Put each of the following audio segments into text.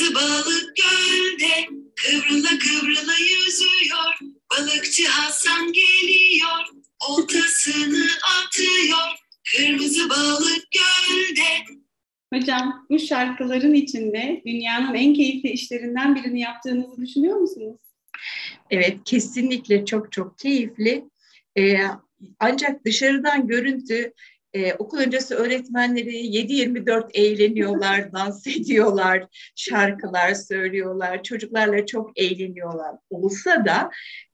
Kırmızı balık gölde kıvrıla kıvrıla yüzüyor. Balıkçı Hasan geliyor, oltasını atıyor. Kırmızı balık gölde. Hocam bu şarkıların içinde dünyanın en keyifli işlerinden birini yaptığınızı düşünüyor musunuz? Evet kesinlikle çok çok keyifli. Ee, ancak dışarıdan görüntü e, okul öncesi öğretmenleri 7-24 eğleniyorlar, dans ediyorlar, şarkılar söylüyorlar, çocuklarla çok eğleniyorlar. Olsa da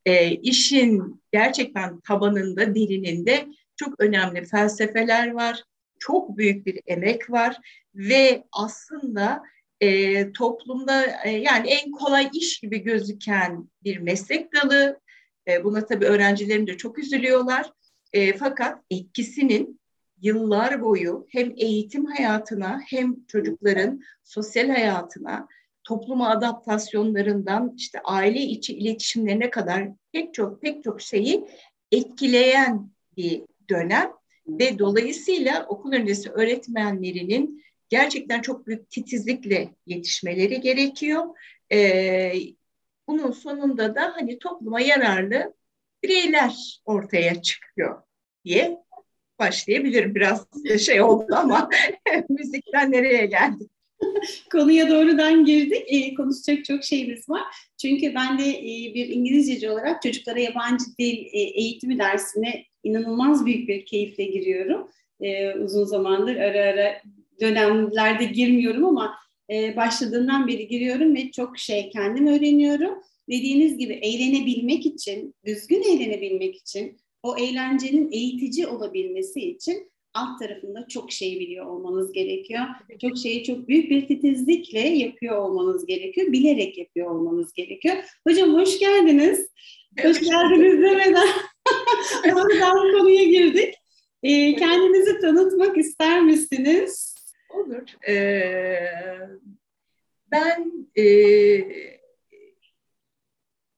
e, işin gerçekten tabanında, dilininde çok önemli felsefeler var, çok büyük bir emek var ve aslında e, toplumda e, yani en kolay iş gibi gözüken bir meslek dalı. E, buna tabii öğrencilerim de çok üzülüyorlar. E, fakat etkisinin yıllar boyu hem eğitim hayatına hem çocukların sosyal hayatına, topluma adaptasyonlarından işte aile içi iletişimlerine kadar pek çok pek çok şeyi etkileyen bir dönem ve dolayısıyla okul öncesi öğretmenlerinin gerçekten çok büyük titizlikle yetişmeleri gerekiyor. Ee, bunun sonunda da hani topluma yararlı bireyler ortaya çıkıyor diye başlayabilirim. Biraz şey oldu ama müzikten nereye geldik? Konuya doğrudan girdik. E, konuşacak çok şeyimiz var. Çünkü ben de e, bir İngilizceci olarak çocuklara yabancı dil e, eğitimi dersine inanılmaz büyük bir keyifle giriyorum. E, uzun zamandır ara ara dönemlerde girmiyorum ama e, başladığından beri giriyorum ve çok şey kendim öğreniyorum. Dediğiniz gibi eğlenebilmek için, düzgün eğlenebilmek için, o eğlencenin eğitici olabilmesi için alt tarafında çok şey biliyor olmanız gerekiyor. Çok şeyi çok büyük bir titizlikle yapıyor olmanız gerekiyor. Bilerek yapıyor olmanız gerekiyor. Hocam hoş geldiniz. Hoş geldiniz demeden oradan konuya girdik. E, kendinizi tanıtmak ister misiniz? Olur. Ee, ben e,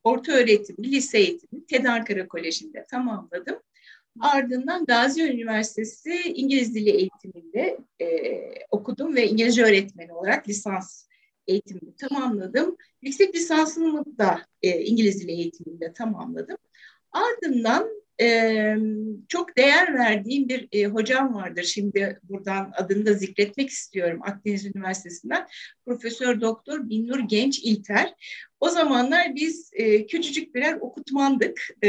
orta öğretim, lise eğitimi TED Ankara Koleji'nde tamamladım. Ardından Gazi Üniversitesi İngiliz Dili eğitiminde e, okudum ve İngilizce öğretmeni olarak lisans eğitimimi tamamladım. Yüksek lisansımı da e, İngiliz Dili eğitiminde tamamladım. Ardından e, çok değer verdiğim bir e, hocam vardır. Şimdi buradan adını da zikretmek istiyorum Akdeniz Üniversitesi'nden. Profesör Doktor Binnur Genç İlter. O zamanlar biz e, küçücük birer okutmandık. E,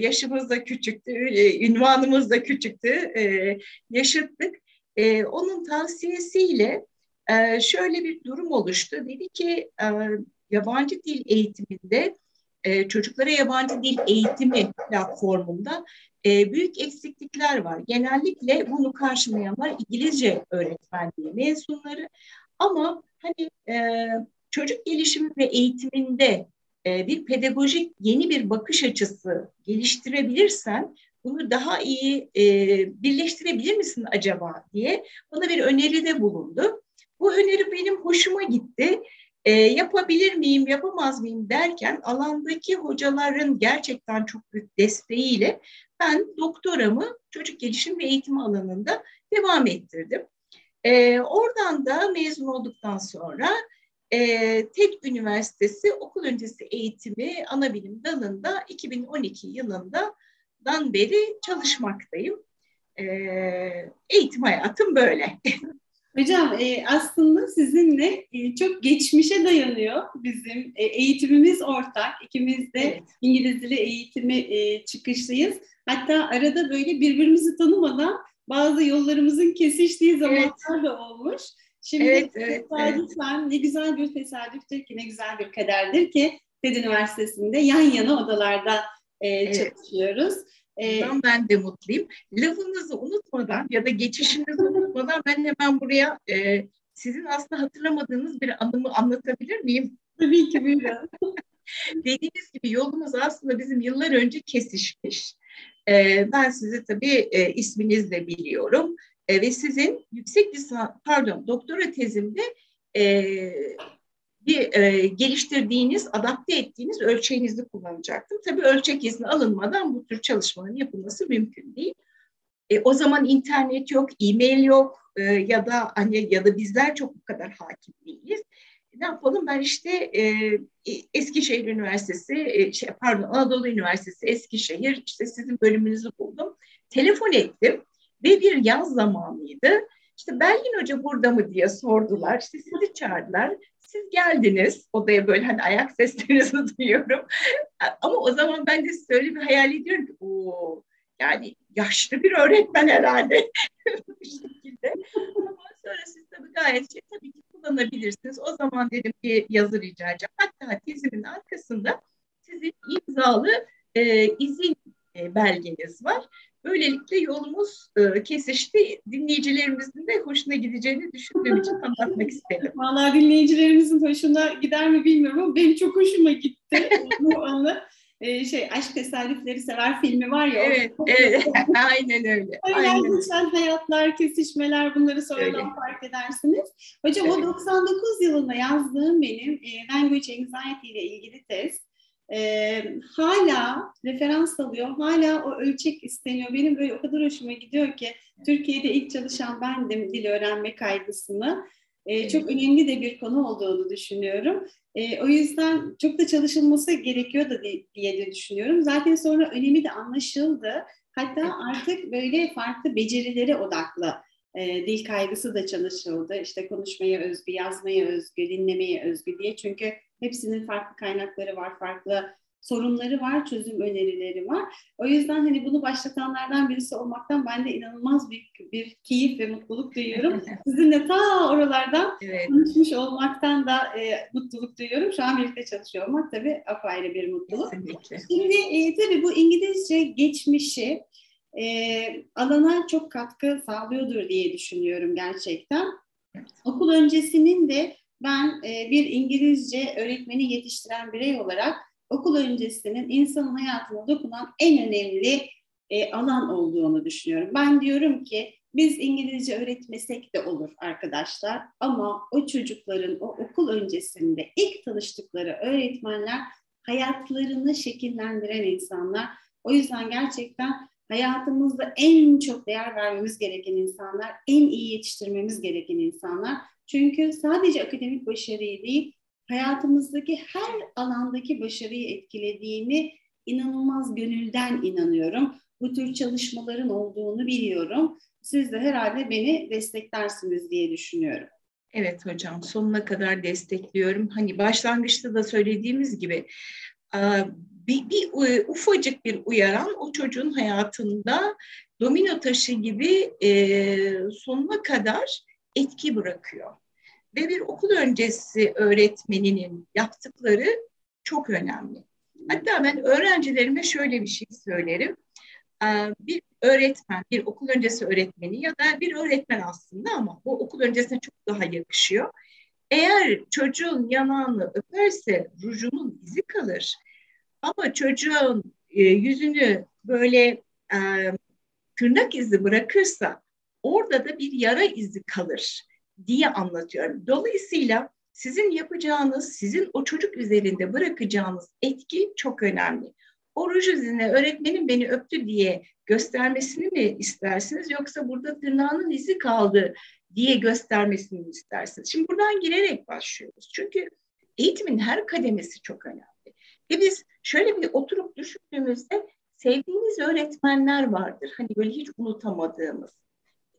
yaşımız da küçüktü, e, ünvanımız da küçüktü. E, yaşıttık. E, onun tavsiyesiyle e, şöyle bir durum oluştu. Dedi ki e, yabancı dil eğitiminde e, çocuklara yabancı dil eğitimi platformunda e, büyük eksiklikler var. Genellikle bunu karşılayanlar İngilizce öğretmenliği mezunları ama hani e, çocuk gelişimi ve eğitiminde bir pedagojik yeni bir bakış açısı geliştirebilirsen bunu daha iyi birleştirebilir misin acaba diye bana bir öneride bulundu. Bu öneri benim hoşuma gitti e, yapabilir miyim, yapamaz mıyım derken alandaki hocaların gerçekten çok büyük desteğiyle ben doktoramı çocuk gelişim ve eğitim alanında devam ettirdim. E, oradan da mezun olduktan sonra e, TED Üniversitesi okul öncesi eğitimi ana bilim dalında 2012 yılından beri çalışmaktayım. E, eğitim hayatım böyle. Hocam e, aslında sizinle e, çok geçmişe dayanıyor bizim e, eğitimimiz ortak. İkimiz de evet. İngiliz dili eğitimi e, çıkışlıyız. Hatta arada böyle birbirimizi tanımadan bazı yollarımızın kesiştiği zamanlar evet. da olmuş. Şimdi evet, evet, tesadüfen evet. ne güzel bir tesadüftür ki ne güzel bir kaderdir ki TED Üniversitesi'nde yan yana odalarda e, evet. çalışıyoruz. Bundan ben de mutluyum. Lafınızı unutmadan ya da geçişinizi unutmadan ben hemen buraya e, sizin aslında hatırlamadığınız bir anımı anlatabilir miyim? Tabii ki buyurun. Dediğiniz gibi yolumuz aslında bizim yıllar önce kesişmiş. E, ben sizi tabii e, isminizle biliyorum. E, ve sizin yüksek lisans, pardon doktora tezimde e, bir e, geliştirdiğiniz, adapte ettiğiniz ölçeğinizi kullanacaktım. Tabii ölçek izni alınmadan bu tür çalışmaların yapılması mümkün değil. E, o zaman internet yok, e-mail yok, e, ya da hani ya da bizler çok bu kadar hakim değiliz. Ne yapalım ben işte e, Eskişehir Üniversitesi, e, şey, pardon Anadolu Üniversitesi Eskişehir işte sizin bölümünüzü buldum. Telefon ettim ve bir yaz zamanıydı. İşte Belgin Hoca burada mı diye sordular. İşte sizi çağırdılar. Siz geldiniz odaya böyle hani ayak seslerinizi duyuyorum. Ama o zaman ben de öyle bir hayal ediyorum ki o yani yaşlı bir öğretmen herhalde bu şekilde. Ama sonra siz tabii gayet şey tabii ki kullanabilirsiniz. O zaman dedim bir yazı rica edeceğim. Hatta tezimin arkasında sizin imzalı e, izin belgeniz var. Böylelikle yolumuz e, kesişti. Dinleyicilerimizin de hoşuna gideceğini düşündüğüm için anlatmak istedim. Vallahi dinleyicilerimizin hoşuna gider mi bilmiyorum ama benim çok hoşuma gitti bu anı. Ee, şey Aşk Tesadüfleri Sever filmi var ya. Evet, evet. aynen öyle. Aynen. Geçen hayatlar, kesişmeler bunları sonradan öyle. fark edersiniz. Hocam evet. o 99 yılında yazdığım benim e, Language Anxiety ile ilgili test e, hala referans alıyor, hala o ölçek isteniyor. Benim böyle o kadar hoşuma gidiyor ki Türkiye'de ilk çalışan bendim dil öğrenme kaygısını. E, çok önemli de bir konu olduğunu düşünüyorum. E, o yüzden çok da çalışılması gerekiyor da diye de düşünüyorum. Zaten sonra önemi de anlaşıldı. Hatta artık böyle farklı becerilere odaklı e, dil kaygısı da çalışıldı. İşte konuşmaya özgü, yazmaya özgü, dinlemeye özgü diye. Çünkü hepsinin farklı kaynakları var, farklı sorunları var, çözüm önerileri var. O yüzden hani bunu başlatanlardan birisi olmaktan ben de inanılmaz büyük bir keyif ve mutluluk duyuyorum. Sizinle ta oralardan evet. konuşmuş olmaktan da e, mutluluk duyuyorum. Şu an birlikte çalışıyor olmak tabii apayrı bir mutluluk. Kesinlikle. Şimdi e, tabii bu İngilizce geçmişi e, alana çok katkı sağlıyordur diye düşünüyorum gerçekten. Evet. Okul öncesinin de ben e, bir İngilizce öğretmeni yetiştiren birey olarak okul öncesinin insanın hayatına dokunan en önemli e, alan olduğunu düşünüyorum. Ben diyorum ki biz İngilizce öğretmesek de olur arkadaşlar ama o çocukların o okul öncesinde ilk tanıştıkları öğretmenler hayatlarını şekillendiren insanlar. O yüzden gerçekten hayatımızda en çok değer vermemiz gereken insanlar, en iyi yetiştirmemiz gereken insanlar. Çünkü sadece akademik başarıyı değil, hayatımızdaki her alandaki başarıyı etkilediğini inanılmaz gönülden inanıyorum. Bu tür çalışmaların olduğunu biliyorum. Siz de herhalde beni desteklersiniz diye düşünüyorum. Evet hocam sonuna kadar destekliyorum. Hani başlangıçta da söylediğimiz gibi bir, bir ufacık bir uyaran o çocuğun hayatında domino taşı gibi e, sonuna kadar etki bırakıyor. Ve bir okul öncesi öğretmeninin yaptıkları çok önemli. Hatta ben öğrencilerime şöyle bir şey söylerim. Bir öğretmen, bir okul öncesi öğretmeni ya da bir öğretmen aslında ama bu okul öncesine çok daha yakışıyor. Eğer çocuğun yanağını öperse rujunun izi kalır. Ama çocuğun e, yüzünü böyle e, tırnak izi bırakırsa orada da bir yara izi kalır diye anlatıyorum. Dolayısıyla sizin yapacağınız, sizin o çocuk üzerinde bırakacağınız etki çok önemli. O ruj izine öğretmenim beni öptü diye göstermesini mi istersiniz yoksa burada tırnağının izi kaldı diye göstermesini mi istersiniz? Şimdi buradan girerek başlıyoruz. Çünkü eğitimin her kademesi çok önemli. Ve biz şöyle bir oturup düşündüğümüzde sevdiğimiz öğretmenler vardır. Hani böyle hiç unutamadığımız.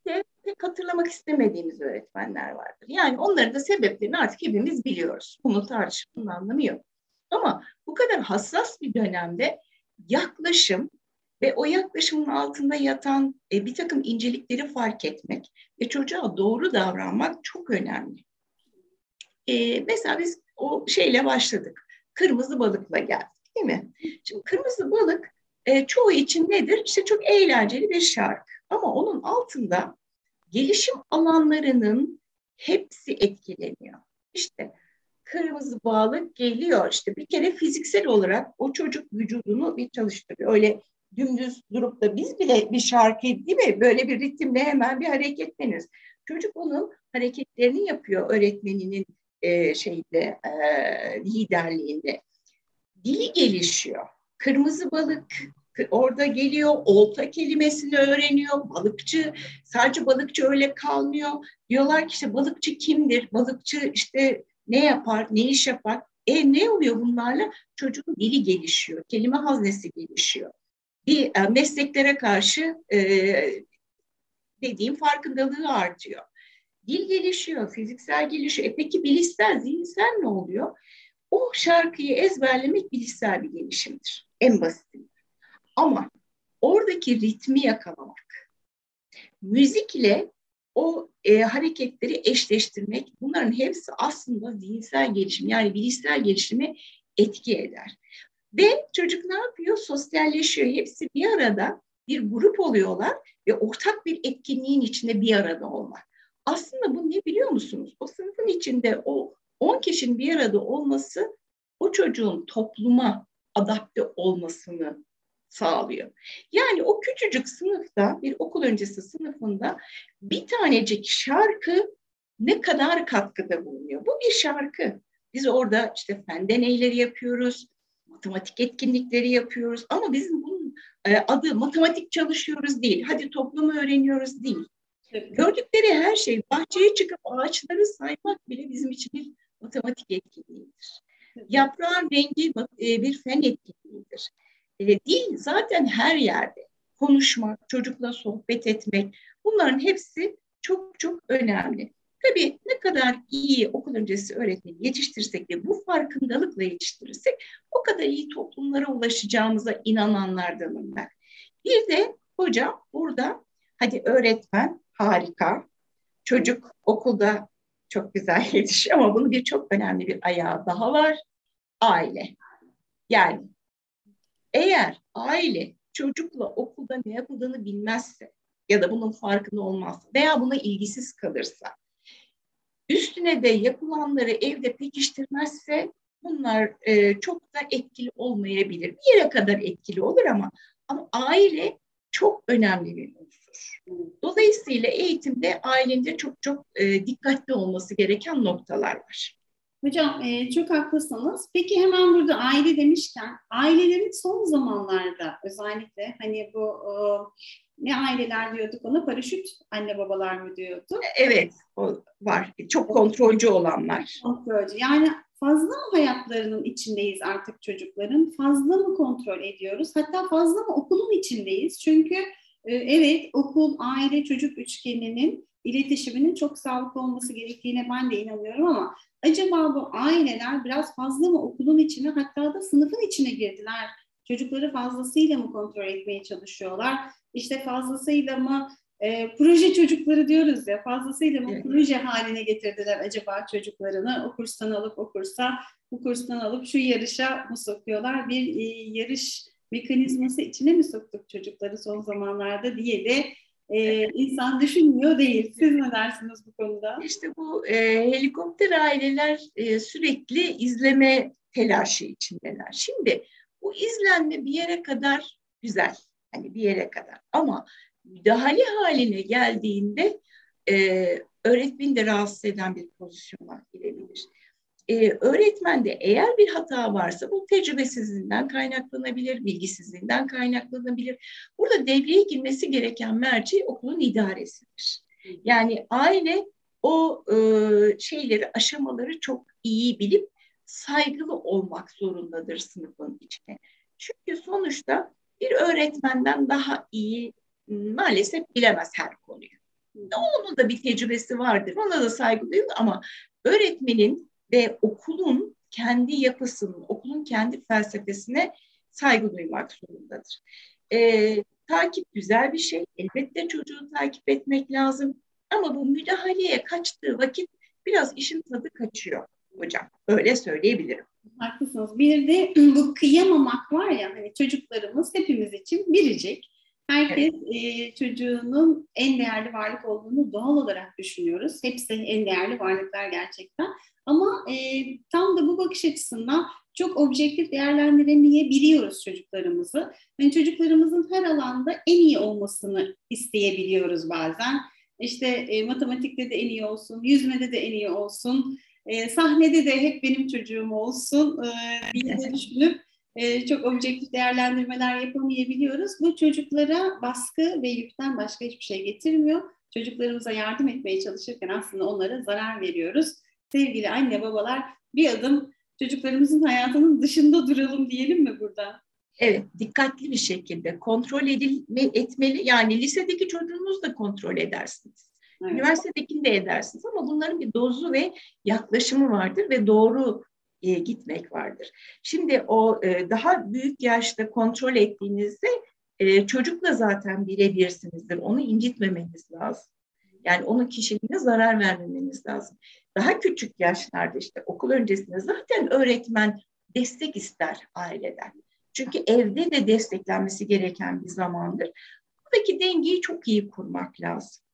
De pek hatırlamak istemediğimiz öğretmenler vardır. Yani onların da sebeplerini artık hepimiz biliyoruz. Bunu tartışmanın anlamı yok. Ama bu kadar hassas bir dönemde yaklaşım ve o yaklaşımın altında yatan e, bir takım incelikleri fark etmek ve çocuğa doğru davranmak çok önemli. E, mesela biz o şeyle başladık. Kırmızı balıkla geldik değil mi? Şimdi kırmızı balık e, çoğu için nedir? İşte çok eğlenceli bir şarkı. Ama onun altında gelişim alanlarının hepsi etkileniyor. İşte kırmızı balık geliyor. İşte bir kere fiziksel olarak o çocuk vücudunu bir çalıştırıyor. Öyle dümdüz durup da biz bile bir şarkı değil mi? Böyle bir ritimle hemen bir hareketleniyoruz. Çocuk onun hareketlerini yapıyor öğretmeninin e, şeyde e, liderliğinde. Dili gelişiyor. Kırmızı balık orada geliyor, olta kelimesini öğreniyor, balıkçı, sadece balıkçı öyle kalmıyor. Diyorlar ki işte balıkçı kimdir, balıkçı işte ne yapar, ne iş yapar. E ne oluyor bunlarla? Çocuğun dili gelişiyor, kelime haznesi gelişiyor. Bir e, mesleklere karşı e, dediğim farkındalığı artıyor. Dil gelişiyor, fiziksel gelişiyor. E peki bilişsel, zihinsel ne oluyor? O şarkıyı ezberlemek bilişsel bir gelişimdir. En basitinden. Ama oradaki ritmi yakalamak, müzikle o e, hareketleri eşleştirmek bunların hepsi aslında zihinsel gelişim yani bilişsel gelişimi etki eder. Ve çocuk ne yapıyor? Sosyalleşiyor. Hepsi bir arada bir grup oluyorlar ve ortak bir etkinliğin içinde bir arada olmak. Aslında bu ne biliyor musunuz? O sınıfın içinde o 10 kişinin bir arada olması o çocuğun topluma adapte olmasını sağlıyor. Yani o küçücük sınıfta bir okul öncesi sınıfında bir tanecik şarkı ne kadar katkıda bulunuyor. Bu bir şarkı. Biz orada işte fen deneyleri yapıyoruz, matematik etkinlikleri yapıyoruz ama bizim bunun e, adı matematik çalışıyoruz değil. Hadi toplumu öğreniyoruz değil. Gördükleri her şey, bahçeye çıkıp ağaçları saymak bile bizim için bir matematik etkinliğidir. Yaprağın rengi e, bir fen etkinliğidir. E, dil zaten her yerde. Konuşmak, çocukla sohbet etmek bunların hepsi çok çok önemli. Tabii ne kadar iyi okul öncesi öğretmeni yetiştirsek ve bu farkındalıkla yetiştirirsek o kadar iyi toplumlara ulaşacağımıza inananlardanım ben. Bir de hocam burada hadi öğretmen harika, çocuk okulda çok güzel yetişiyor ama bunun bir çok önemli bir ayağı daha var. Aile. Yani eğer aile çocukla okulda ne yapıldığını bilmezse ya da bunun farkında olmazsa veya buna ilgisiz kalırsa üstüne de yapılanları evde pekiştirmezse bunlar e, çok da etkili olmayabilir. Bir yere kadar etkili olur ama ama aile çok önemli bir unsur. Dolayısıyla eğitimde ailenin çok çok e, dikkatli olması gereken noktalar var. Hocam e, çok haklısınız. Peki hemen burada aile demişken ailelerin son zamanlarda özellikle hani bu e, ne aileler diyorduk ona paraşüt anne babalar mı diyorduk? Evet o var. Çok kontrolcü olanlar. Kontrolcü. Yani fazla mı hayatlarının içindeyiz artık çocukların? Fazla mı kontrol ediyoruz? Hatta fazla mı okulun içindeyiz? Çünkü e, evet okul, aile, çocuk üçgeninin iletişiminin çok sağlıklı olması gerektiğine ben de inanıyorum ama acaba bu aileler biraz fazla mı okulun içine hatta da sınıfın içine girdiler? Çocukları fazlasıyla mı kontrol etmeye çalışıyorlar? İşte fazlasıyla mı e, proje çocukları diyoruz ya fazlasıyla mı evet. proje haline getirdiler acaba çocuklarını o kurstan alıp o kursa bu kurstan alıp şu yarışa mı sokuyorlar bir e, yarış mekanizması içine mi soktuk çocukları son zamanlarda diye de e, insan düşünmüyor değil. Siz ne dersiniz bu konuda? İşte bu e, helikopter aileler e, sürekli izleme telaşı içindeler. Şimdi bu izlenme bir yere kadar güzel. Hani bir yere kadar. Ama müdahale haline geldiğinde e, öğretmeni de rahatsız eden bir pozisyona. E, öğretmende eğer bir hata varsa bu tecrübesizliğinden kaynaklanabilir, bilgisizliğinden kaynaklanabilir. Burada devreye girmesi gereken merci okulun idaresidir. Yani aile o e, şeyleri, aşamaları çok iyi bilip saygılı olmak zorundadır sınıfın içine. Çünkü sonuçta bir öğretmenden daha iyi maalesef bilemez her konuyu. Onun da bir tecrübesi vardır. Ona da saygı duyuyor ama öğretmenin ve okulun kendi yapısının, okulun kendi felsefesine saygı duymak zorundadır. Ee, takip güzel bir şey. Elbette çocuğu takip etmek lazım. Ama bu müdahaleye kaçtığı vakit biraz işin tadı kaçıyor hocam. Öyle söyleyebilirim. Haklısınız. Bir de bu kıyamamak var ya hani çocuklarımız hepimiz için biricik. Herkes e, çocuğunun en değerli varlık olduğunu doğal olarak düşünüyoruz. Hepsi en değerli varlıklar gerçekten. Ama e, tam da bu bakış açısından çok objektif değerlendiremeyebiliyoruz çocuklarımızı. Yani çocuklarımızın her alanda en iyi olmasını isteyebiliyoruz bazen. İşte e, matematikte de en iyi olsun, yüzmede de en iyi olsun, e, sahnede de hep benim çocuğum olsun e, diye düşünüp e, çok objektif değerlendirmeler yapamayabiliyoruz. Bu çocuklara baskı ve yükten başka hiçbir şey getirmiyor. Çocuklarımıza yardım etmeye çalışırken aslında onlara zarar veriyoruz. Sevgili anne babalar bir adım çocuklarımızın hayatının dışında duralım diyelim mi burada? Evet, dikkatli bir şekilde kontrol edilme, etmeli. Yani lisedeki çocuğunuzu da kontrol edersiniz. Evet. Üniversitedekini de edersiniz ama bunların bir dozu ve yaklaşımı vardır ve doğru e, gitmek vardır. Şimdi o e, daha büyük yaşta kontrol ettiğinizde e, çocukla zaten birebirsinizdir. Onu incitmemeniz lazım. Yani onun kişiliğine zarar vermemeniz lazım. Daha küçük yaşlarda işte okul öncesinde zaten öğretmen destek ister aileden. Çünkü evde de desteklenmesi gereken bir zamandır. Buradaki dengeyi çok iyi kurmak lazım.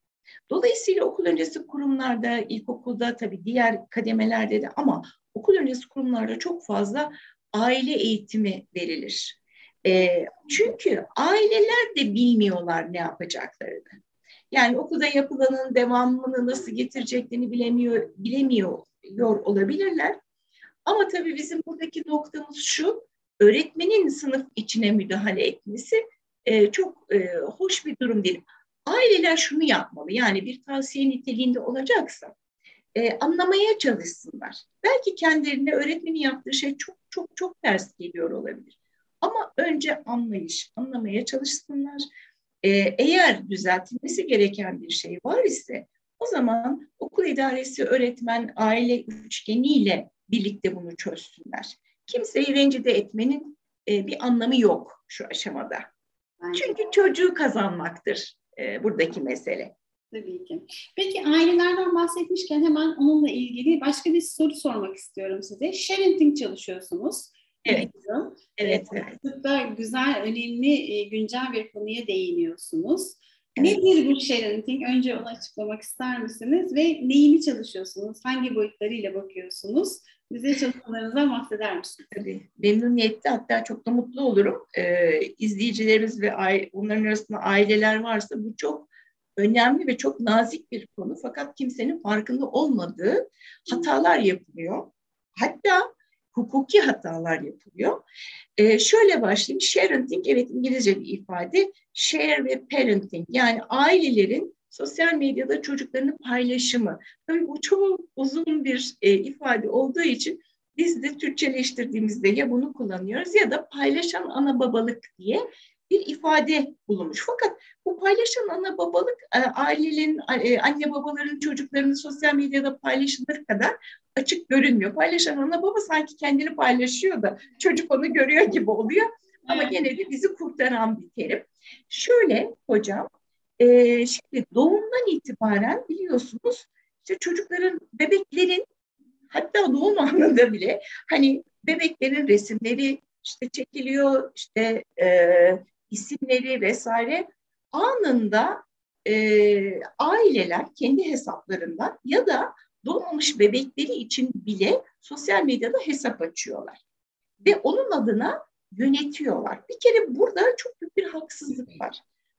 Dolayısıyla okul öncesi kurumlarda, ilkokulda tabii diğer kademelerde de ama okul öncesi kurumlarda çok fazla aile eğitimi verilir. E, çünkü aileler de bilmiyorlar ne yapacaklarını. Yani okulda yapılanın devamını nasıl getireceklerini bilemiyor, bilemiyor olabilirler. Ama tabii bizim buradaki noktamız şu, öğretmenin sınıf içine müdahale etmesi e, çok e, hoş bir durum değil. Aileler şunu yapmalı, yani bir tavsiye niteliğinde olacaksa e, anlamaya çalışsınlar. Belki kendilerine öğretmenin yaptığı şey çok çok çok ters geliyor olabilir. Ama önce anlayış, anlamaya çalışsınlar. E, eğer düzeltilmesi gereken bir şey var ise o zaman okul idaresi, öğretmen, aile üçgeniyle birlikte bunu çözsünler. Kimseyi rencide etmenin e, bir anlamı yok şu aşamada. Bence. Çünkü çocuğu kazanmaktır e, buradaki mesele. Tabii ki. Peki ailelerden bahsetmişken hemen onunla ilgili başka bir soru sormak istiyorum size. Sharenting çalışıyorsunuz. Evet. Evet. evet. Da güzel, önemli, e, güncel bir konuya değiniyorsunuz. Evet. Nedir bu sharenting? Önce onu açıklamak ister misiniz? Ve neyini çalışıyorsunuz? Hangi boyutlarıyla bakıyorsunuz? Bize çalışmalarınızdan bahseder misiniz? Tabii. Memnuniyetle hatta çok da mutlu olurum. Ee, izleyicilerimiz ve onların arasında aileler varsa bu çok önemli ve çok nazik bir konu. Fakat kimsenin farkında olmadığı hatalar yapılıyor. Hatta hukuki hatalar yapılıyor. Ee, şöyle başlayayım. Sharenting, evet İngilizce bir ifade. Share ve parenting yani ailelerin sosyal medyada çocuklarını paylaşımı. Tabii bu çok uzun bir e, ifade olduğu için biz de Türkçeleştirdiğimizde ya bunu kullanıyoruz ya da paylaşan ana babalık diye bir ifade bulunmuş. Fakat bu paylaşan ana babalık e, ailelerin, e, anne babaların çocuklarını sosyal medyada paylaşılır kadar açık görünmüyor. Paylaşan ana baba sanki kendini paylaşıyor da çocuk onu görüyor gibi oluyor. Ama gene de bizi kurtaran bir terim. Şöyle hocam, e, şimdi doğumdan itibaren biliyorsunuz işte çocukların, bebeklerin hatta doğum anında bile hani bebeklerin resimleri işte çekiliyor, işte e, isimleri vesaire anında e, aileler kendi hesaplarından ya da doğmamış bebekleri için bile sosyal medyada hesap açıyorlar. Ve onun adına yönetiyorlar. Bir kere burada çok büyük bir haksızlık var.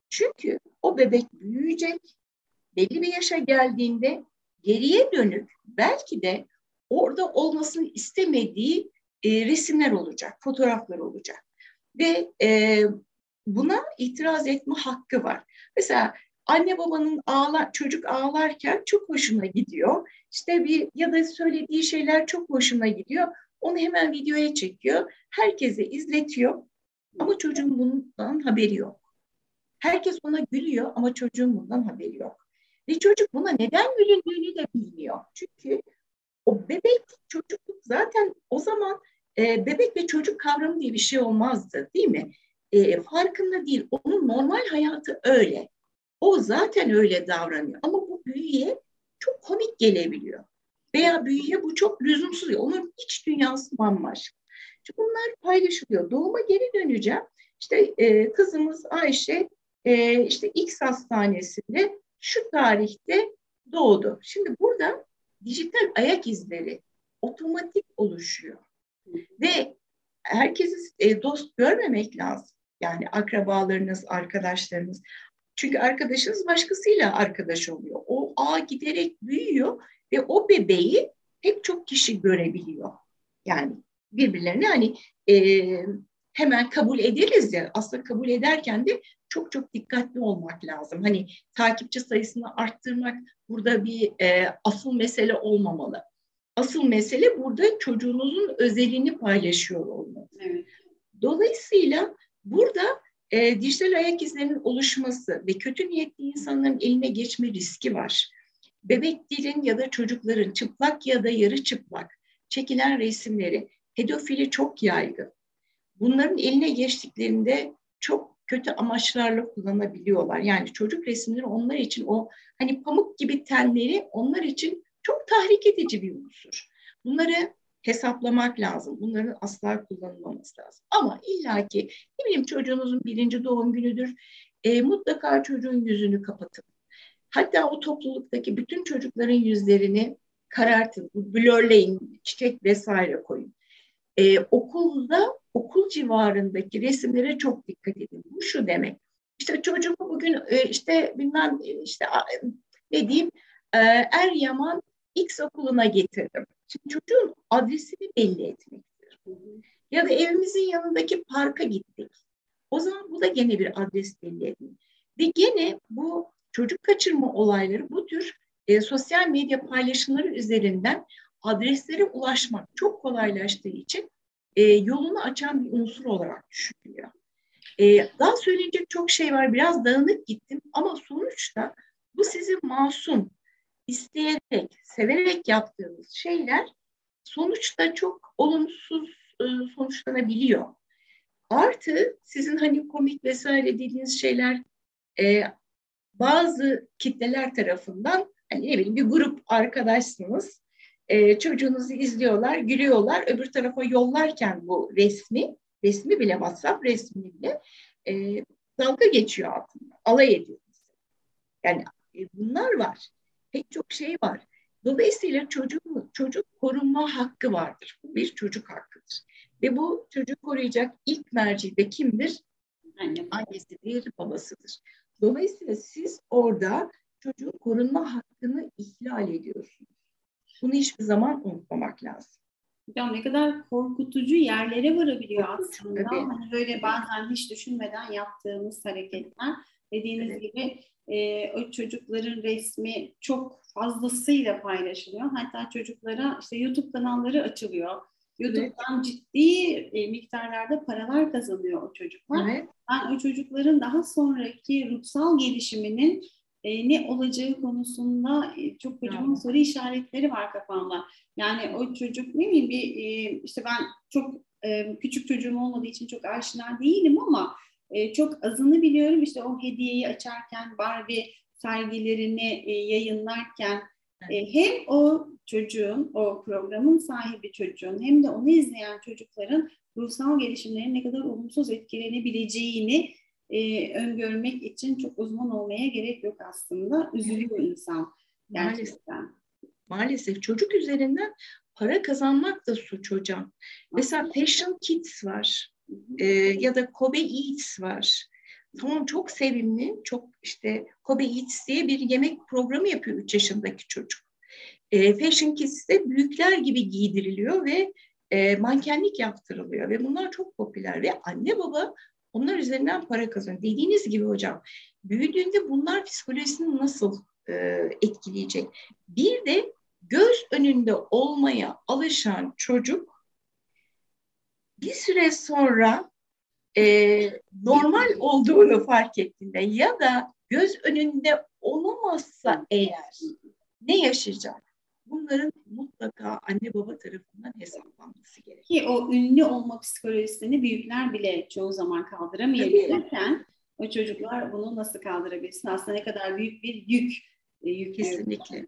Çünkü o bebek büyüyecek, belli bir yaşa geldiğinde geriye dönük belki de orada olmasını istemediği e, resimler olacak, fotoğraflar olacak. Ve e, buna itiraz etme hakkı var. Mesela anne babanın ağlar, çocuk ağlarken çok hoşuna gidiyor. İşte bir ya da söylediği şeyler çok hoşuna gidiyor. Onu hemen videoya çekiyor. Herkese izletiyor. Ama çocuğun bundan haberi yok. Herkes ona gülüyor ama çocuğun bundan haberi yok. Ve çocuk buna neden gülündüğünü de bilmiyor. Çünkü o bebek çocukluk zaten o zaman e, bebek ve çocuk kavramı diye bir şey olmazdı değil mi? E, farkında değil. Onun normal hayatı öyle. O zaten öyle davranıyor. Ama bu büyüye çok komik gelebiliyor. Veya büyüye bu çok lüzumsuz. Onun iç dünyası bambaşka. Çünkü bunlar paylaşılıyor. Doğuma geri döneceğim. İşte e, kızımız Ayşe e, işte X hastanesinde şu tarihte doğdu. Şimdi burada dijital ayak izleri otomatik oluşuyor. Ve herkesi e, dost görmemek lazım. Yani akrabalarınız, arkadaşlarınız. Çünkü arkadaşınız başkasıyla arkadaş oluyor. O ağ giderek büyüyor ve o bebeği pek çok kişi görebiliyor. Yani birbirlerine hani e, hemen kabul ederiz ya aslında kabul ederken de çok çok dikkatli olmak lazım. Hani takipçi sayısını arttırmak burada bir e, asıl mesele olmamalı. Asıl mesele burada çocuğunuzun özelini paylaşıyor olması. Evet. Dolayısıyla burada e, dijital ayak izlerinin oluşması ve kötü niyetli insanların eline geçme riski var. Bebeklerin ya da çocukların çıplak ya da yarı çıplak çekilen resimleri pedofili çok yaygın. Bunların eline geçtiklerinde çok kötü amaçlarla kullanabiliyorlar. Yani çocuk resimleri onlar için o hani pamuk gibi tenleri onlar için çok tahrik edici bir unsur. Bunları hesaplamak lazım. Bunların asla kullanılmaması lazım. Ama illaki ne bileyim çocuğunuzun birinci doğum günüdür. E, mutlaka çocuğun yüzünü kapatın. Hatta o topluluktaki bütün çocukların yüzlerini karartın, blurleyin, çiçek vesaire koyun. E, okulda, okul civarındaki resimlere çok dikkat edin. Bu şu demek. İşte çocuğumu bugün e, işte bilmem işte ne diyeyim e, Eryaman X okuluna getirdim. Şimdi çocuğun adresini belli etmektir. Ya da evimizin yanındaki parka gittik. O zaman bu da gene bir adres belli etmek. Ve gene bu çocuk kaçırma olayları bu tür e, sosyal medya paylaşımları üzerinden adreslere ulaşmak çok kolaylaştığı için e, yolunu açan bir unsur olarak düşünülüyor. E, daha söyleyecek çok şey var. Biraz dağınık gittim ama sonuçta bu sizin masum, isteyerek, severek yaptığınız şeyler sonuçta çok olumsuz e, sonuçlanabiliyor. Artı sizin hani komik vesaire dediğiniz şeyler e, bazı kitleler tarafından hani ne bileyim bir grup arkadaşsınız e, çocuğunuzu izliyorlar, gülüyorlar. Öbür tarafa yollarken bu resmi, resmi bile WhatsApp resmi bile e, dalga geçiyor altında. Alay ediyor. Yani e, bunlar var. Pek çok şey var. Dolayısıyla çocuk, çocuk korunma hakkı vardır. Bu bir çocuk hakkıdır. Ve bu çocuk koruyacak ilk merci de kimdir? Anne. Annesidir, babasıdır. Dolayısıyla siz orada çocuğun korunma hakkını ihlal ediyorsunuz. Bunu hiçbir zaman unutmamak lazım. Hocam ne kadar korkutucu yerlere varabiliyor aslında. Evet. Hani böyle bazen hiç düşünmeden yaptığımız hareketler. Dediğiniz Evet. gibi e, o çocukların resmi çok fazlasıyla paylaşılıyor. Hatta çocuklara işte YouTube kanalları açılıyor. YouTube'dan ciddi e, miktarlarda paralar kazanıyor o çocuklar. Evet. Ben o çocukların daha sonraki ruhsal gelişiminin e, ne olacağı konusunda e, çok kocaman Evet. soru işaretleri var kafamda. Yani o çocuk ne bileyim bir e, işte ben çok e, küçük çocuğum olmadığı için çok aşina değilim ama e, çok azını biliyorum. İşte o hediyeyi açarken Barbie sergilerini e, yayınlarken e, hem o çocuğun, o programın sahibi çocuğun hem de onu izleyen çocukların ruhsal gelişimlerinin ne kadar olumsuz etkilenebileceğini e, öngörmek için çok uzman olmaya gerek yok aslında. Üzülüyor insan Maalesef. gerçekten. Maalesef çocuk üzerinden para kazanmak da suç hocam. Mesela Passion Kids var e, ya da Kobe Eats var. Tamam çok sevimli, çok işte Kobe Eats diye bir yemek programı yapıyor 3 yaşındaki çocuk. E, Fashion Kids'te büyükler gibi giydiriliyor ve e, mankenlik yaptırılıyor ve bunlar çok popüler ve anne baba onlar üzerinden para kazanıyor. Dediğiniz gibi hocam büyüdüğünde bunlar psikolojisini nasıl e, etkileyecek? Bir de göz önünde olmaya alışan çocuk bir süre sonra e, normal olduğunu fark ettiğinde ya da göz önünde olamazsa eğer ne yaşayacak? Bunların mutlaka anne baba tarafından hesaplanması gerekiyor. Ki o ünlü olma psikolojisini büyükler bile çoğu zaman kaldıramayabilirken o çocuklar bunu nasıl kaldırabilsin? Aslında ne kadar büyük bir yük e, Kesinlikle.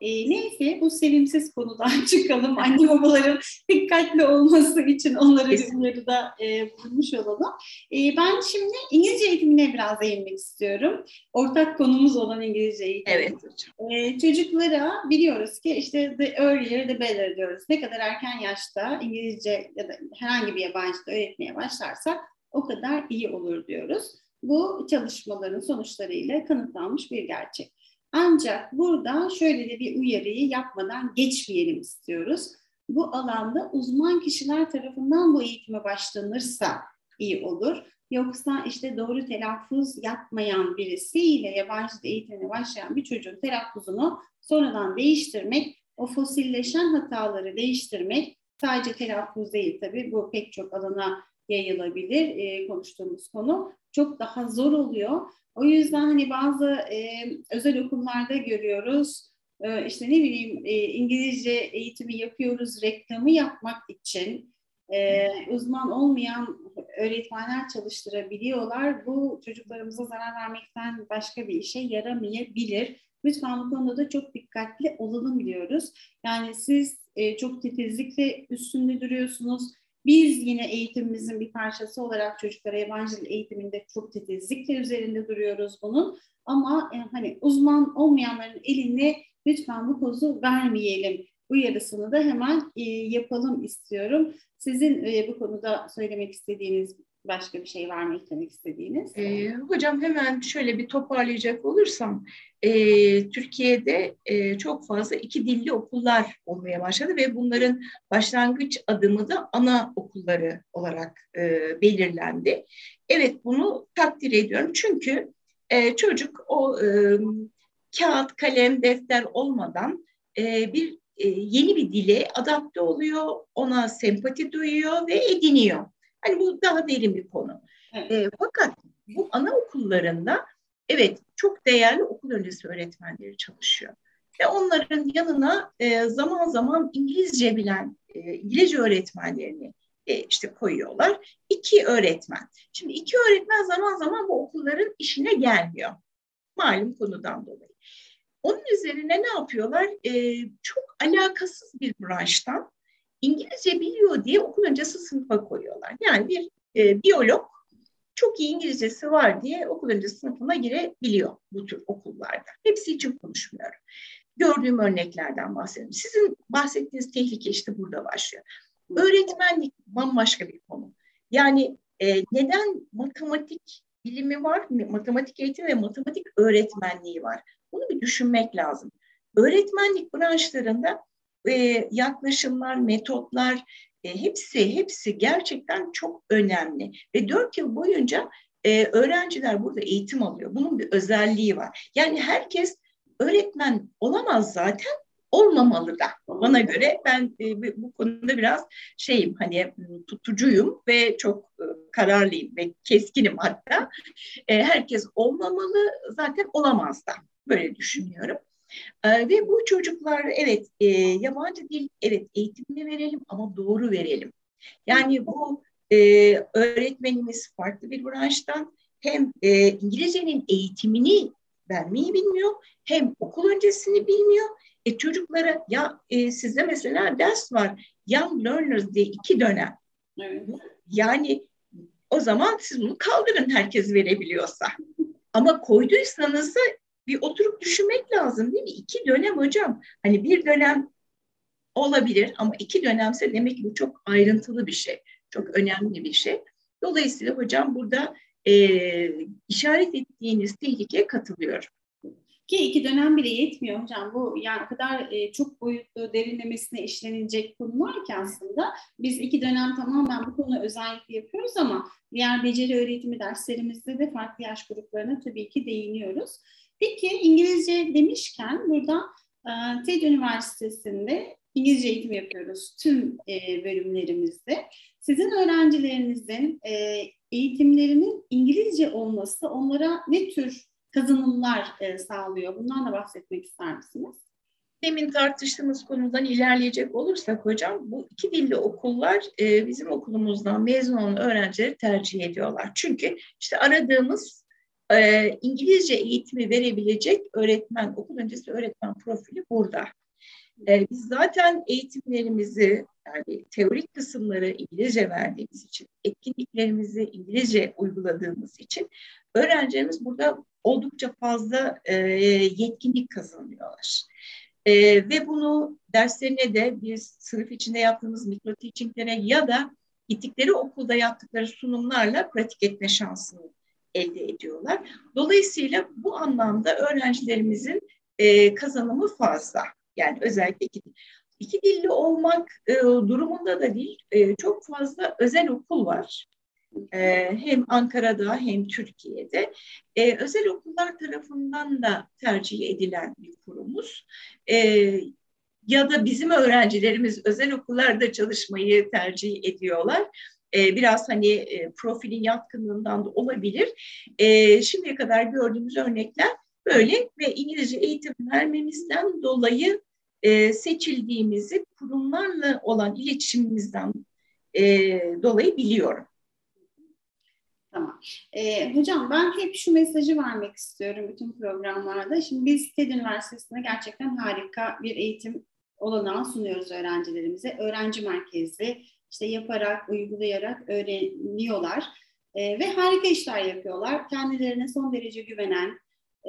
E, neyse bu sevimsiz konudan çıkalım. Anne babaların dikkatli olması için onlara Kesinlikle. uyarıda e, bulmuş olalım. E, ben şimdi İngilizce eğitimine biraz değinmek istiyorum. Ortak konumuz olan İngilizce eğitim. Evet hocam. Ee, çocuklara biliyoruz ki işte the earlier the better diyoruz. Ne kadar erken yaşta İngilizce ya da herhangi bir yabancı dil öğretmeye başlarsak o kadar iyi olur diyoruz. Bu çalışmaların sonuçlarıyla kanıtlanmış bir gerçek. Ancak burada şöyle de bir uyarıyı yapmadan geçmeyelim istiyoruz. bu alanda uzman kişiler tarafından bu eğitime başlanırsa iyi olur. Yoksa işte doğru telaffuz yapmayan birisiyle yabancı eğitimine başlayan bir çocuğun telaffuzunu sonradan değiştirmek, o fosilleşen hataları değiştirmek sadece telaffuz değil tabii bu pek çok alana yayılabilir e, konuştuğumuz konu. Çok daha zor oluyor. O yüzden hani bazı e, özel okullarda görüyoruz. E, işte ne bileyim e, İngilizce eğitimi yapıyoruz reklamı yapmak için e, uzman olmayan öğretmenler çalıştırabiliyorlar. Bu çocuklarımıza zarar vermekten başka bir işe yaramayabilir. Lütfen bu konuda da çok dikkatli olalım diyoruz. Yani siz e, çok titizlikle üstünde duruyorsunuz. Biz yine eğitimimizin bir parçası olarak çocuklara yabancı dil eğitiminde çok titizlikle üzerinde duruyoruz bunun. Ama e, hani uzman olmayanların eline lütfen bu kozu vermeyelim uyarısını da hemen e, yapalım istiyorum. Sizin e, bu konuda söylemek istediğiniz başka bir şey var mı eklemek istediğiniz? E, hocam hemen şöyle bir toparlayacak olursam e, Türkiye'de e, çok fazla iki dilli okullar olmaya başladı ve bunların başlangıç adımı da ana okulları olarak e, belirlendi. Evet bunu takdir ediyorum çünkü e, çocuk o e, kağıt, kalem, defter olmadan e, bir e, yeni bir dile adapte oluyor, ona sempati duyuyor ve ediniyor. Hani bu daha derin bir konu. Evet. E, fakat bu anaokullarında evet çok değerli okul öncesi öğretmenleri çalışıyor. Ve onların yanına e, zaman zaman İngilizce bilen e, İngilizce öğretmenlerini e, işte koyuyorlar. İki öğretmen. Şimdi iki öğretmen zaman zaman bu okulların işine gelmiyor. Malum konudan dolayı. Onun üzerine ne yapıyorlar? E, çok alakasız bir branştan İngilizce biliyor diye okul öncesi sınıfa koyuyorlar. Yani bir e, biyolog çok iyi İngilizcesi var diye okul öncesi sınıfına girebiliyor bu tür okullarda. Hepsi için konuşmuyorum. Gördüğüm örneklerden bahsediyorum. Sizin bahsettiğiniz tehlike işte burada başlıyor. Öğretmenlik bambaşka bir konu. Yani e, neden matematik bilimi var, matematik eğitimi ve matematik öğretmenliği var? Bunu bir düşünmek lazım. Öğretmenlik branşlarında e, yaklaşımlar, metotlar e, hepsi hepsi gerçekten çok önemli ve dört yıl boyunca e, öğrenciler burada eğitim alıyor. Bunun bir özelliği var. Yani herkes öğretmen olamaz zaten olmamalı da bana göre ben e, bu konuda biraz şeyim hani tutucuyum ve çok kararlıyım ve keskinim hatta herkes olmamalı zaten olamaz da böyle düşünüyorum. E, ve bu çocuklar evet e, yabancı dil evet eğitimini verelim ama doğru verelim. Yani bu e, öğretmenimiz farklı bir branştan hem e, İngilizcenin eğitimini vermeyi bilmiyor hem okul öncesini bilmiyor. E, çocuklara ya e, sizde mesela ders var Young Learners diye iki dönem. Evet. Yani o zaman siz bunu kaldırın herkes verebiliyorsa. Ama koyduysanız da bir oturup düşünmek lazım değil mi? İki dönem hocam. Hani bir dönem olabilir ama iki dönemse demek ki bu çok ayrıntılı bir şey. Çok önemli bir şey. Dolayısıyla hocam burada e, işaret ettiğiniz tehlikeye katılıyorum. Ki iki dönem bile yetmiyor hocam. Bu yani kadar e, çok boyutlu derinlemesine işlenilecek konular ki aslında. Biz iki dönem tamamen bu konu özellikle yapıyoruz ama diğer beceri öğretimi derslerimizde de farklı yaş gruplarına tabii ki değiniyoruz. Peki İngilizce demişken burada e, TED Üniversitesi'nde İngilizce eğitim yapıyoruz tüm e, bölümlerimizde. Sizin öğrencilerinizin e, eğitimlerinin İngilizce olması onlara ne tür kazanımlar sağlıyor? Bundan da bahsetmek ister misiniz? Demin tartıştığımız konudan ilerleyecek olursak hocam bu iki dilli okullar bizim okulumuzdan mezun olan öğrencileri tercih ediyorlar. Çünkü işte aradığımız e, İngilizce eğitimi verebilecek öğretmen, okul öncesi öğretmen profili burada. E, biz zaten eğitimlerimizi yani teorik kısımları İngilizce verdiğimiz için, etkinliklerimizi İngilizce uyguladığımız için öğrencilerimiz burada oldukça fazla e, yetkinlik kazanıyorlar. E, ve bunu derslerine de biz sınıf içinde yaptığımız mikro teaching'lere ya da gittikleri okulda yaptıkları sunumlarla pratik etme şansını elde ediyorlar. Dolayısıyla bu anlamda öğrencilerimizin e, kazanımı fazla. Yani özellikle iki dilli olmak e, durumunda da değil, e, çok fazla özel okul var. E, hem Ankara'da hem Türkiye'de. E, özel okullar tarafından da tercih edilen bir kurumuz. E, ya da bizim öğrencilerimiz özel okullarda çalışmayı tercih ediyorlar. E, biraz hani e, profilin yatkınlığından da olabilir. E, şimdiye kadar gördüğümüz örnekler böyle ve İngilizce eğitim vermemizden dolayı e, seçildiğimizi kurumlarla olan iletişimimizden e, dolayı biliyorum. Tamam. Ee, hocam ben hep şu mesajı vermek istiyorum bütün programlarda. Şimdi biz TED Üniversitesi'nde gerçekten harika bir eğitim olanağı sunuyoruz öğrencilerimize. Öğrenci merkezli, işte yaparak, uygulayarak öğreniyorlar. Ee, ve harika işler yapıyorlar. Kendilerine son derece güvenen,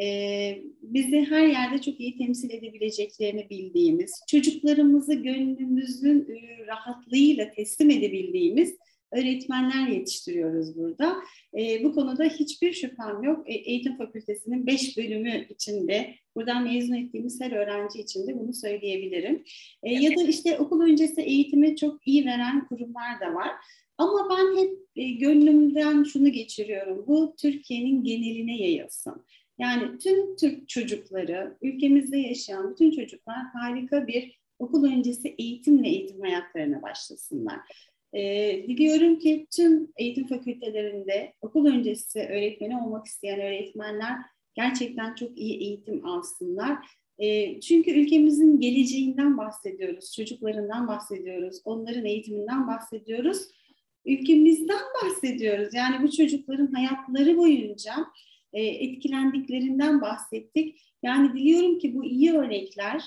e, bizi her yerde çok iyi temsil edebileceklerini bildiğimiz, çocuklarımızı gönlümüzün e, rahatlığıyla teslim edebildiğimiz öğretmenler yetiştiriyoruz burada. E, bu konuda hiçbir şüphem yok. E, eğitim fakültesinin beş bölümü içinde, buradan mezun ettiğimiz her öğrenci için de bunu söyleyebilirim. E, ya da işte okul öncesi eğitimi çok iyi veren kurumlar da var. Ama ben hep e, gönlümden şunu geçiriyorum. Bu Türkiye'nin geneline yayılsın. Yani tüm Türk çocukları, ülkemizde yaşayan bütün çocuklar harika bir okul öncesi eğitimle eğitim hayatlarına başlasınlar. Ee, diliyorum ki tüm eğitim fakültelerinde okul öncesi öğretmeni olmak isteyen öğretmenler gerçekten çok iyi eğitim alsınlar. E, çünkü ülkemizin geleceğinden bahsediyoruz, çocuklarından bahsediyoruz, onların eğitiminden bahsediyoruz, ülkemizden bahsediyoruz. Yani bu çocukların hayatları boyunca e, etkilendiklerinden bahsettik. Yani diliyorum ki bu iyi örnekler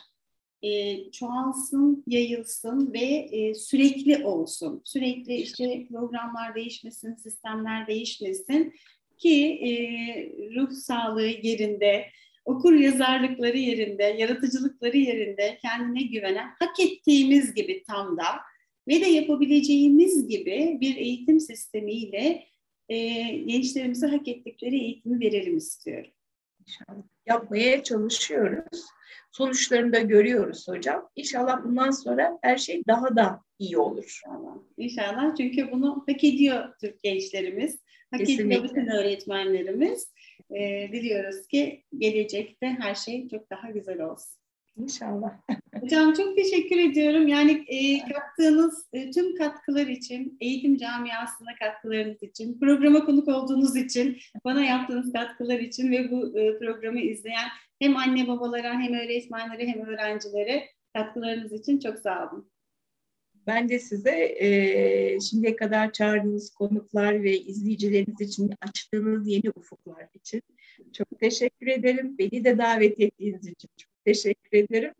e, çoğalsın, yayılsın ve e, sürekli olsun. Sürekli işte programlar değişmesin, sistemler değişmesin ki e, ruh sağlığı yerinde, okur yazarlıkları yerinde, yaratıcılıkları yerinde kendine güvenen, hak ettiğimiz gibi tam da ve de yapabileceğimiz gibi bir eğitim sistemiyle e, gençlerimize hak ettikleri eğitimi verelim istiyorum. İnşallah. Yapmaya çalışıyoruz. Sonuçlarını da görüyoruz hocam. İnşallah bundan sonra her şey daha da iyi olur. İnşallah. İnşallah çünkü bunu hak ediyor Türk gençlerimiz. Hak Kesinlikle. ediyor bütün öğretmenlerimiz. Ee, diliyoruz ki gelecekte her şey çok daha güzel olsun. İnşallah. Hocam çok teşekkür ediyorum. Yani e, kattığınız e, tüm katkılar için, eğitim camiasına katkılarınız için, programa konuk olduğunuz için, bana yaptığınız katkılar için ve bu e, programı izleyen hem anne babalara hem öğretmenlere hem öğrencilere katkılarınız için çok sağ olun. Ben de size e, şimdiye kadar çağırdığınız konuklar ve izleyicileriniz için açtığınız yeni ufuklar için çok teşekkür ederim. Beni de davet ettiğiniz için çok teşekkür ederim.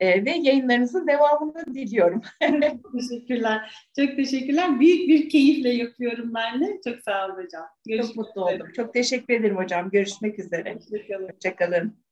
Ee, ve yayınlarınızın devamını diliyorum. teşekkürler. Çok teşekkürler. Büyük bir keyifle yapıyorum ben de. Çok sağ olun hocam. Görüşmek Çok mutlu üzere. oldum. Çok teşekkür ederim hocam. Görüşmek üzere. Hoşçakalın.